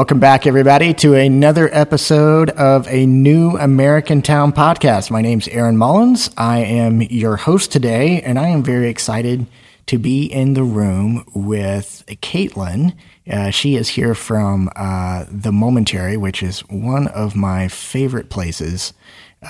Welcome back, everybody, to another episode of a new American Town podcast. My name's Aaron Mullins. I am your host today, and I am very excited to be in the room with Kaitlin. Uh, she is here from uh, the Momentary, which is one of my favorite places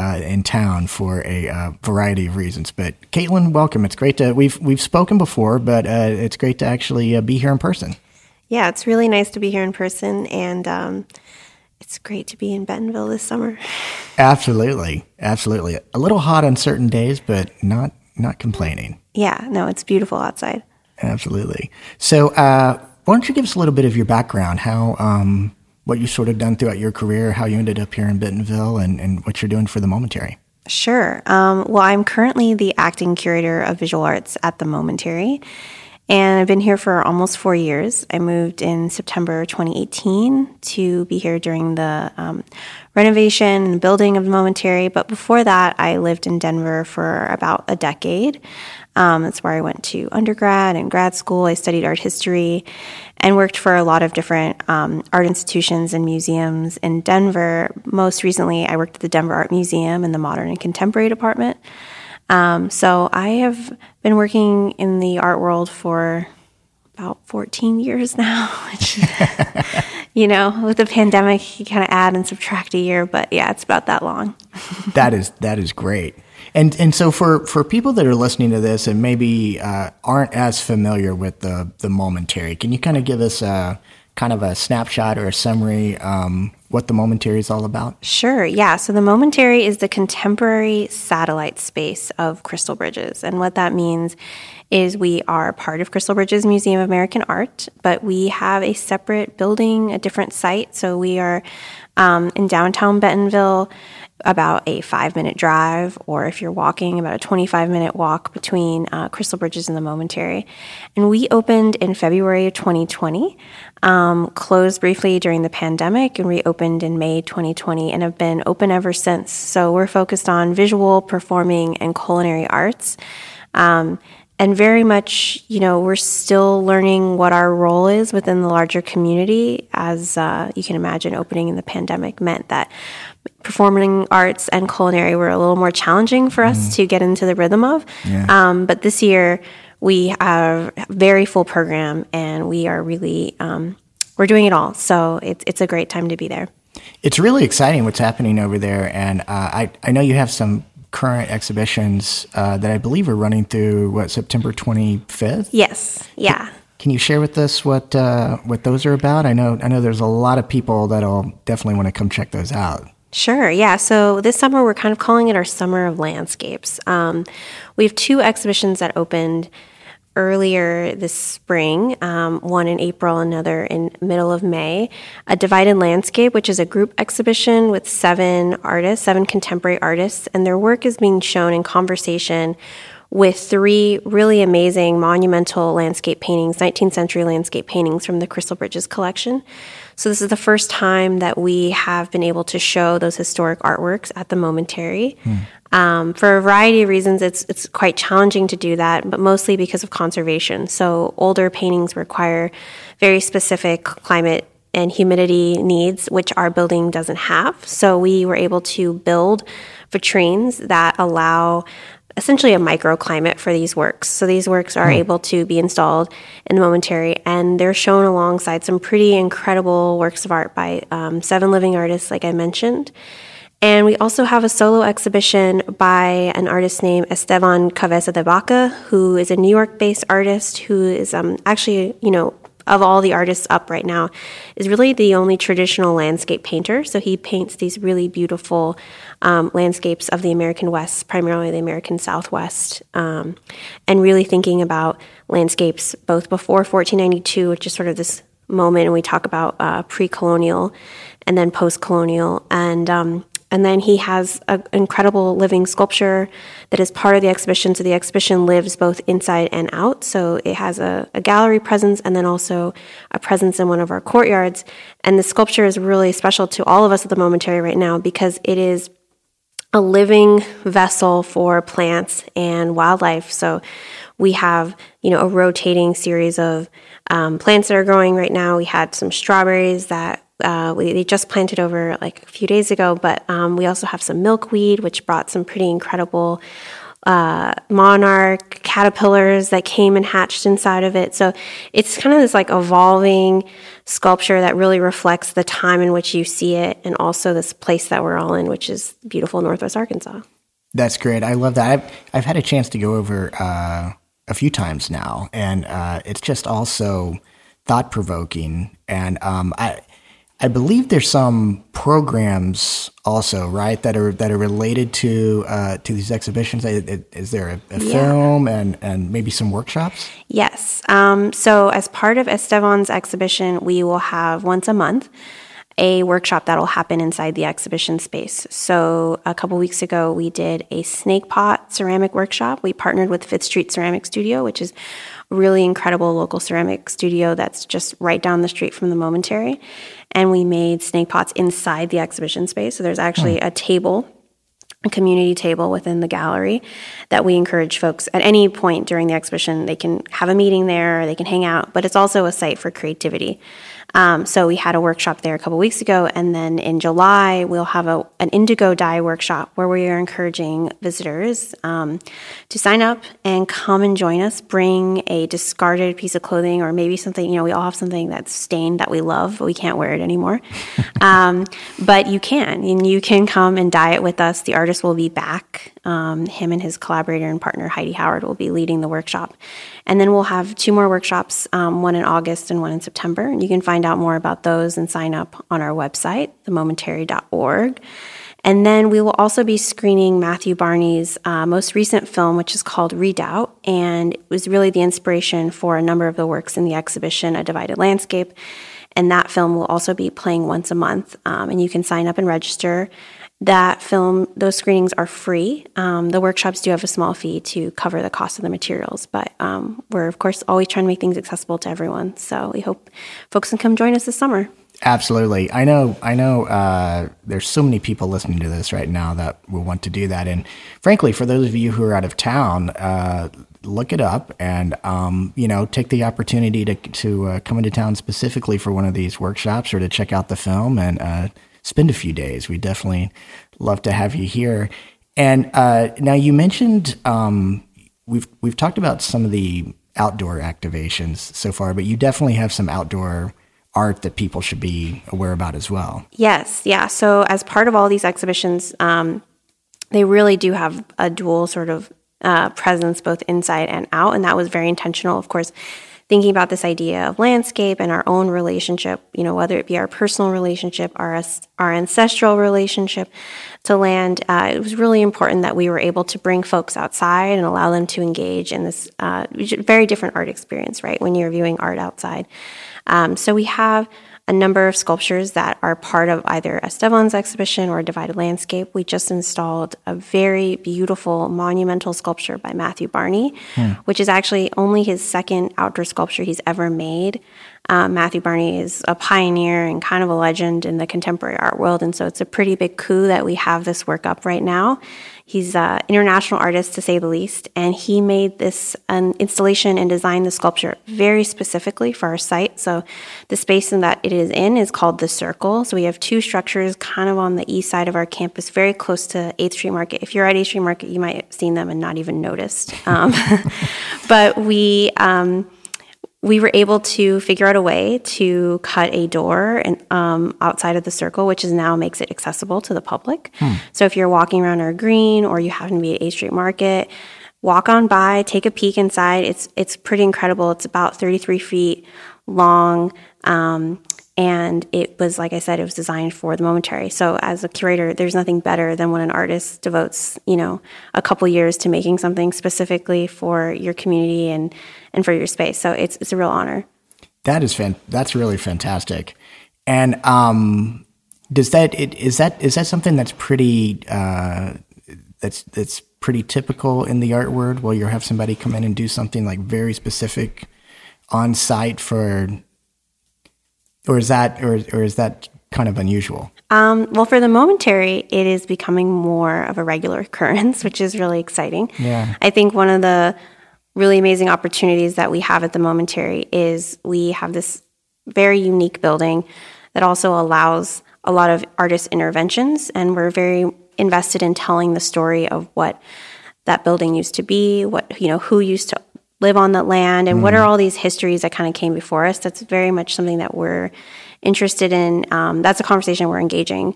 uh, in town for a uh, variety of reasons. But Kaitlin, welcome. It's great to we've we've spoken before, but uh, it's great to actually uh, be here in person. Yeah, it's really nice to be here in person, and um, it's great to be in Bentonville this summer. Absolutely, absolutely. A little hot on certain days, but not not complaining. Yeah, no, it's beautiful outside. Absolutely. So, uh, why don't you give us a little bit of your background? How um, what you sort of done throughout your career, how you ended up here in Bentonville, and, and what you're doing for the Momentary. Sure. Um, well, I'm currently the acting curator of visual arts at the Momentary, and I've been here for almost four years. I moved in September 2018 to be here during the um, renovation and building of the Momentary. But before that, I lived in Denver for about a decade. Um, that's where I went to undergrad and grad school. I studied art history and worked for a lot of different um, art institutions and museums in Denver. Most recently, I worked at the Denver Art Museum in the Modern and Contemporary Department. Um, so I have been working in the art world for about 14 years now, which, you know, with the pandemic, you kind of add and subtract a year, but yeah, it's about that long. that is, that is great. And, and so for, for people that are listening to this and maybe uh, aren't as familiar with the, the momentary, can you kind of give us a kind of a snapshot or a summary um, what the momentary is all about? Sure, yeah. So the momentary is the contemporary satellite space of Crystal Bridges. And what that means is we are part of Crystal Bridges Museum of American Art, but we have a separate building, a different site. So we are um, in downtown Bentonville about a five minute drive, or if you're walking, about a 25 minute walk between uh, Crystal Bridges and the Momentary. And we opened in February of 2020, um, closed briefly during the pandemic, and reopened in May 2020, and have been open ever since. So we're focused on visual, performing, and culinary arts. Um, and very much, you know, we're still learning what our role is within the larger community. As uh, you can imagine, opening in the pandemic meant that performing arts and culinary were a little more challenging for us mm. to get into the rhythm of. Yeah. Um, but this year, we have a very full program, and we are really um, we're doing it all. So it's it's a great time to be there. It's really exciting what's happening over there, and uh, I I know you have some current exhibitions uh, that I believe are running through what September 25th. Yes. Yeah. Can, can you share with us what uh, what those are about? I know I know there's a lot of people that'll definitely want to come check those out. Sure, yeah. So this summer, we're kind of calling it our Summer of Landscapes. Um, we have two exhibitions that opened earlier this spring, um, one in April, another in middle of May. A Divided Landscape, which is a group exhibition with seven artists, seven contemporary artists, and their work is being shown in conversation with three really amazing monumental landscape paintings, 19th century landscape paintings from the Crystal Bridges collection. So this is the first time that we have been able to show those historic artworks at the Momentary. Mm. Um, for a variety of reasons, it's it's quite challenging to do that, but mostly because of conservation. So older paintings require very specific climate and humidity needs, which our building doesn't have. So we were able to build vitrines that allow essentially a microclimate for these works. So these works are mm. able to be installed in the momentary, and they're shown alongside some pretty incredible works of art by um, seven living artists, like I mentioned. And we also have a solo exhibition by an artist named Esteban Cabeza de Vaca, who is a New York based artist who is um, actually, you know, of all the artists up right now, is really the only traditional landscape painter. So he paints these really beautiful um, landscapes of the American West, primarily the American Southwest, um, and really thinking about landscapes both before 1492, which is sort of this moment, we talk about uh, pre colonial and then post colonial. And um, and then he has an incredible living sculpture that is part of the exhibition. So the exhibition lives both inside and out. So it has a, a, gallery presence and then also a presence in one of our courtyards. And the sculpture is really special to all of us at the Momentary right now because it is a living vessel for plants and wildlife. So we have, you know, a rotating series of um, plants that are growing right now. We had some strawberries that Uh, we, they just planted over like a few days ago, but um, we also have some milkweed, which brought some pretty incredible uh, monarch caterpillars that came and hatched inside of it. So it's kind of this like evolving sculpture that really reflects the time in which you see it and also this place that we're all in, which is beautiful Northwest Arkansas. That's great. I love that. I've, I've had a chance to go over uh, a few times now, and uh, it's just also thought provoking. And um, I, I believe there's some programs also, right, that are that are related to uh, to these exhibitions. Is there a, a yeah. film and and maybe some workshops? Yes. Um, so as part of Esteban's exhibition, we will have once a month a workshop that'll happen inside the exhibition space. So a couple weeks ago, we did a snake pot ceramic workshop. We partnered with Fifth Street Ceramic Studio, which is really incredible local ceramic studio that's just right down the street from the Momentary. And we made snake pots inside the exhibition space. So there's actually mm. a table a community table within the gallery that we encourage folks at any point during the exhibition they can have a meeting there they can hang out but it's also a site for creativity um, so we had a workshop there a couple weeks ago, and then in July we'll have a, an indigo dye workshop where we are encouraging visitors um, to sign up and come and join us. Bring a discarded piece of clothing, or maybe something you know we all have something that's stained that we love, but we can't wear it anymore. um, but you can, and you can come and dye it with us. The artist will be back. Um, him and his collaborator and partner Heidi Howard will be leading the workshop, and then we'll have two more workshops, um, one in August and one in September. And you can find out more about those and sign up on our website, themomentary.org. And then we will also be screening Matthew Barney's uh, most recent film, which is called Redoubt. And it was really the inspiration for a number of the works in the exhibition, A Divided Landscape. And that film will also be playing once a month. Um, and you can sign up and register that film, those screenings are free. Um, the workshops do have a small fee to cover the cost of the materials, but um, we're, of course, always trying to make things accessible to everyone. So we hope folks can come join us this summer. Absolutely. I know, I know uh, there's so many people listening to this right now that will want to do that. And frankly, for those of you who are out of town, uh, look it up and, um, you know, take the opportunity to, to uh, come into town specifically for one of these workshops or to check out the film and uh, spend a few days. We definitely love to have you here. And uh, now you mentioned um, we've we've talked about some of the outdoor activations so far, but you definitely have some outdoor art that people should be aware about as well. Yes, yeah. So as part of all these exhibitions, um, they really do have a dual sort of uh, presence, both inside and out, and that was very intentional. Of course, thinking about this idea of landscape and our own relationship, you know, whether it be our personal relationship, our, our ancestral relationship to land, uh, it was really important that we were able to bring folks outside and allow them to engage in this uh, very different art experience, right, when you're viewing art outside. Um, so we have a number of sculptures that are part of either Esteban's exhibition or Divided Landscape. We just installed a very beautiful monumental sculpture by Matthew Barney, hmm. which is actually only his second outdoor sculpture he's ever made. Um, Matthew Barney is a pioneer and kind of a legend in the contemporary art world, and so it's a pretty big coup that we have this work up right now. He's an international artist, to say the least, and he made this installation and designed the sculpture very specifically for our site. So, the space in that it is in is called the Circle. So, we have two structures kind of on the east side of our campus, very close to 8th Street Market. If you're at 8th Street Market, you might have seen them and not even noticed. Um, but we um, we were able to figure out a way to cut a door and, um, outside of the circle, which is now makes it accessible to the public. Hmm. So if you're walking around our green or you happen to be at 8th Street Market, walk on by, take a peek inside. It's it's pretty incredible. It's about 33 feet long. Um, and it was like i said it was designed for the momentary. So as a curator there's nothing better than when an artist devotes you know a couple years to making something specifically for your community and and for your space. So it's it's a real honor. That is fan that's really fantastic. And um does that it, is that is that something that's pretty uh that's that's pretty typical in the art world where you have somebody come in and do something like very specific on site for or is that or, or is that kind of unusual? Um, well, for the momentary, it is becoming more of a regular occurrence, which is really exciting. Yeah. I think one of the really amazing opportunities that we have at the momentary is we have this very unique building that also allows a lot of artist interventions. And we're very invested in telling the story of what that building used to be, what, you know, who used to live on the land, and what are all these histories that kind of came before us. That's very much something that we're interested in. Um, that's a conversation we're engaging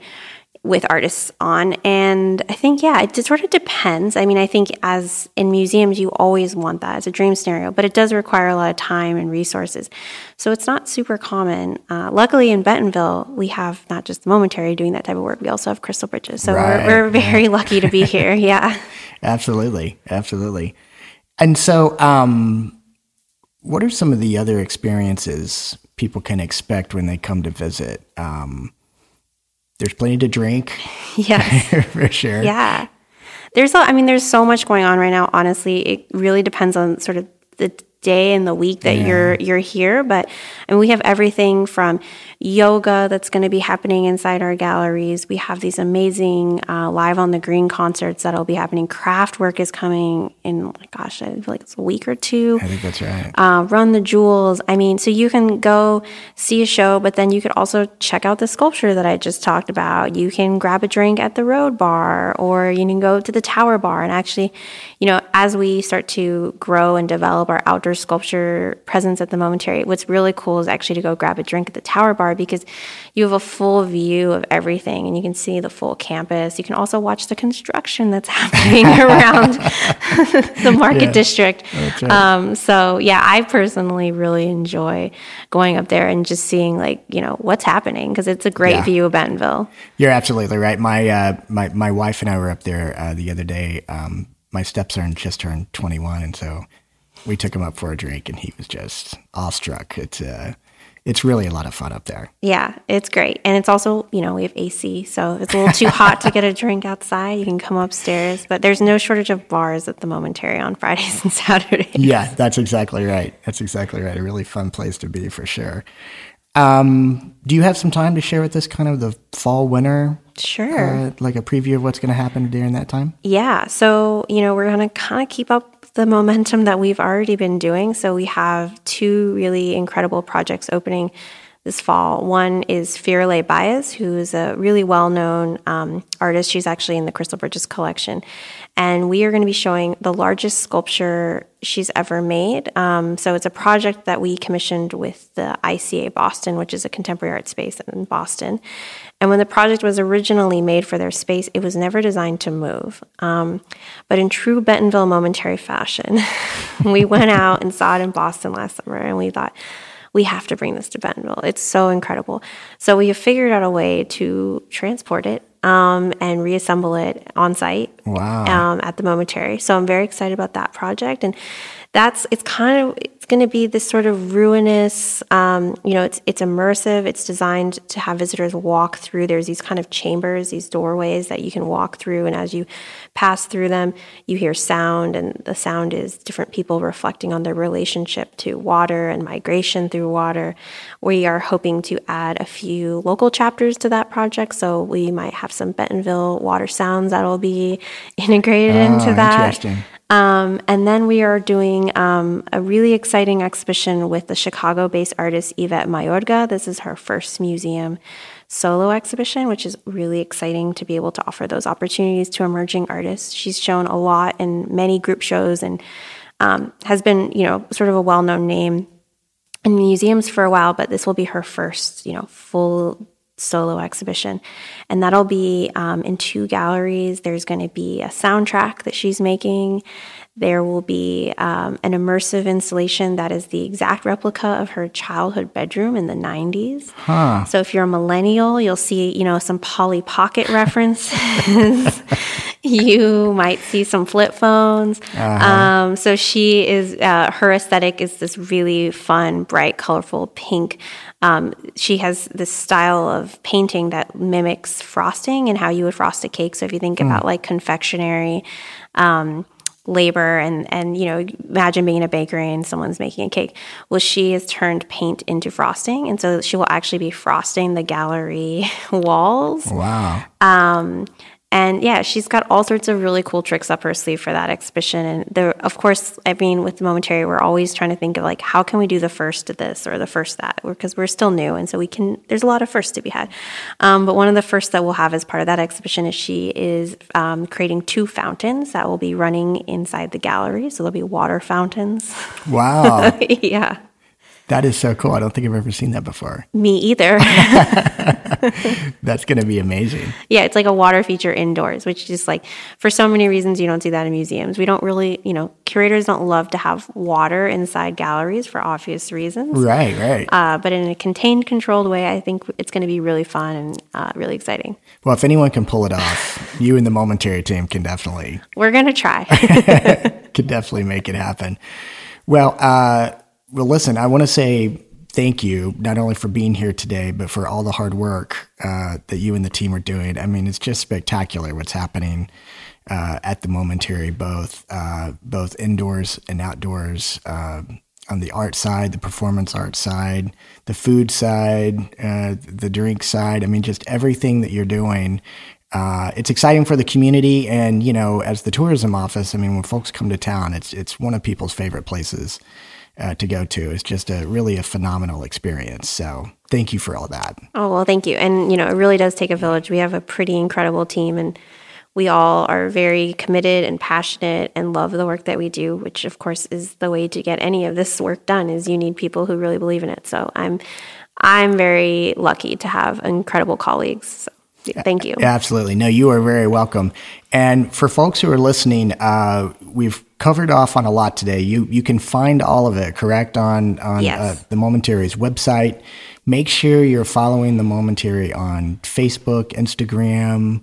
with artists on. And I think, yeah, it just sort of depends. I mean, I think as in museums, you always want that as a dream scenario, but it does require a lot of time and resources. So it's not super common. Uh, luckily, in Bentonville, we have not just the momentary doing that type of work, we also have crystal bridges. So Right, we're, we're very lucky to be here. Yeah. Absolutely, absolutely. And so, um, what are some of the other experiences people can expect when they come to visit? Um, there's plenty to drink, yes. for sure. Yeah. There's a, I mean, there's so much going on right now. Honestly, it really depends on sort of the day and the week that you're you're here. But and we have everything from yoga that's going to be happening inside our galleries. We have these amazing uh, live on the green concerts that'll be happening. Kraftwerk is coming in. Like, gosh, I feel like it's a week or two I think that's right. uh, run the jewels. I mean, so you can go see a show, but then you could also check out the sculpture that I just talked about. You can grab a drink at the Road Bar, or you can go to the Tower Bar. And actually, you know, as we start to grow and develop our outdoor sculpture presence at the Momentary, what's really cool is actually to go grab a drink at the Tower Bar because you have a full view of everything and you can see the full campus. You can also watch the construction that's happening around the market district. right. Um, so yeah, I personally really enjoy going up there and just seeing like you know what's happening because it's a great Yeah. view of Bentonville. You're absolutely right. My uh, my my wife and I were up there uh, the other day. Um, my stepson just turned 21, and so we took him up for a drink, and he was just awestruck. It's uh, it's really a lot of fun up there. Yeah, it's great, and it's also you know we have AC, so it's a little too hot to get a drink outside. You can come upstairs, but there's no shortage of bars at the Momentary on Fridays and Saturdays. Yeah, that's exactly right. That's exactly right. A really fun place to be for sure. Um, do you have some time to share with us kind of the fall winter, Sure. uh, like a preview of what's going to happen during that time? Yeah. So, you know, we're going to kind of keep up the momentum that we've already been doing. So, we have two really incredible projects opening this fall. One is Firelei Báez, who is a really well known um, artist. She's actually in the Crystal Bridges collection. And we are going to be showing the largest sculpture she's ever made. Um, so, it's a project that we commissioned with the ICA Boston, which is a contemporary art space in Boston. And when the project was originally made for their space, it was never designed to move. Um, but in true Bentonville momentary fashion, we went out and saw it in Boston last summer, and we thought, we have to bring this to Bentonville. It's so incredible. So we have figured out a way to transport it um, and reassemble it on site Wow. um, at the momentary. So I'm very excited about that project, and that's it's kind of it's going to be this sort of ruinous. Um, you know, it's it's immersive. It's designed to have visitors walk through. There's these kind of chambers, these doorways that you can walk through, and as you pass through them, you hear sound, and the sound is different people reflecting on their relationship to water and migration through water. We are hoping to add a few local chapters to that project, so we might have some Bentonville water sounds that'll be integrated into Oh, that. interesting. Um, and then we are doing um, a really exciting exhibition with the Chicago based artist Yvette Mayorga. This is her first museum solo exhibition, which is really exciting to be able to offer those opportunities to emerging artists. She's shown a lot in many group shows and um, has been, you know, sort of a well known name in museums for a while, but this will be her first, you know, full solo exhibition. And that'll be um, in two galleries. There's going to be a soundtrack that she's making. There will be um, an immersive installation that is the exact replica of her childhood bedroom in the 90s. So if you're a millennial, you'll see, you know, some Polly Pocket references. you might see some flip phones. Um, so she is, uh, her aesthetic is this really fun, bright, colorful pink. Um, she has this style of painting that mimics frosting and how you would frost a cake. So if you think about like confectionery, um, labor and and you know imagine being in a bakery and someone's making a cake well she has turned paint into frosting and so she will actually be frosting the gallery walls Wow. And yeah, she's got all sorts of really cool tricks up her sleeve for that exhibition. And there, of course, I mean, with the momentary, we're always trying to think of like how can we do the first of this or the first that, because we're still new, and so we can. There's a lot of firsts to be had. Um, but one of the firsts that we'll have as part of that exhibition is she is um, creating two fountains that will be running inside the gallery. So there'll be water fountains. Wow. yeah. That is so cool. I don't think I've ever seen that before. Me either. That's going to be amazing. Yeah, it's like a water feature indoors, which is like for so many reasons you don't see that in museums. We don't really, you know, curators don't love to have water inside galleries for obvious reasons. Right, right. Uh, but in a contained, controlled way, I think it's going to be really fun and uh, really exciting. Well, if anyone can pull it off, you and the momentary team can definitely. We're going to try. can definitely make it happen. Well, uh, well, listen, I want to say thank you not only for being here today, but for all the hard work uh, that you and the team are doing. I mean, it's just spectacular what's happening uh, at the momentary, both uh, both indoors and outdoors. Uh, on the art side, the performance art side, the food side, uh, the drink side. I mean, just everything that you're doing. Uh, it's exciting for the community, and you know, as the tourism office, I mean, when folks come to town, it's it's one of people's favorite places uh, to go to. It's just a really a phenomenal experience. So thank you for all that. Oh, well, thank you. And, you know, it really does take a village. We have a pretty incredible team and we all are very committed and passionate and love the work that we do, which of course is the way to get any of this work done is you need people who really believe in it. So I'm I'm very lucky to have incredible colleagues. Thank you. Absolutely. No, you are very welcome. And for folks who are listening, uh, we've covered off on a lot today. You you can find all of it, correct, on on yes. uh, the Momentary's website. Make sure you're following the Momentary on Facebook, Instagram.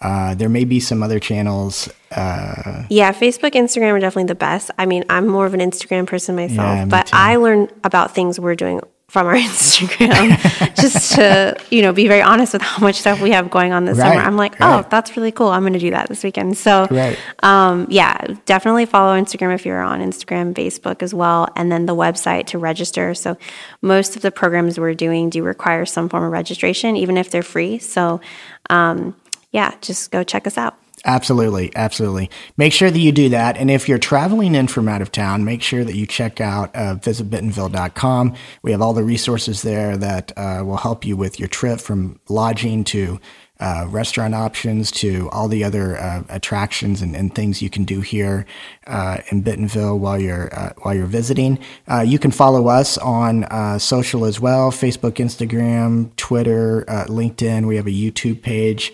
Uh, there may be some other channels. Uh, yeah, Facebook, Instagram are definitely the best. I mean, I'm more of an Instagram person myself, Yeah, but too. I learn about things we're doing from our Instagram just to, you know, be very honest with how much stuff we have going on this Right, summer. I'm like, right. oh, that's really cool. I'm going to do that this weekend. So, Right. um, yeah, definitely follow Instagram if you're on Instagram, Facebook as well, and then the website to register. So, most of the programs we're doing do require some form of registration, even if they're free. So, um, yeah, just go check us out. Absolutely, absolutely. Make sure that you do that. And if you're traveling in from out of town, make sure that you check out uh, visitbentonville.com. We have all the resources there that uh, will help you with your trip from lodging to uh, restaurant options to all the other uh, attractions and, and things you can do here uh, in Bentonville while you're uh, while you're visiting. Uh, you can follow us on uh, social as well: Facebook, Instagram, Twitter, LinkedIn. We have a YouTube page.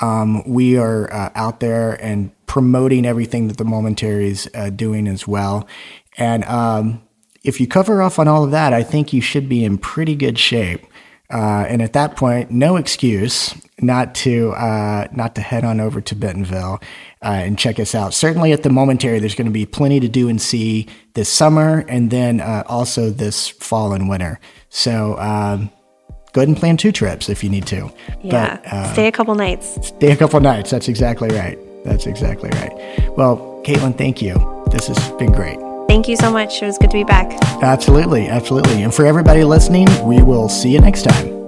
Um, we are uh, out there and promoting everything that the momentary is uh, doing as well. And um, if you cover off on all of that, I think you should be in pretty good shape. Uh, and at that point, no excuse not to uh, not to head on over to Bentonville uh, and check us out. Certainly at the momentary, there's going to be plenty to do and see this summer, and then uh, also this fall and winter. So. Um, Go ahead and plan two trips if you need to. Yeah, But, uh, stay a couple nights. Stay a couple nights. That's exactly right. That's exactly right. Well, Kaitlin, thank you. This has been great. Thank you so much. It was good to be back. Absolutely. Absolutely. And for everybody listening, we will see you next time.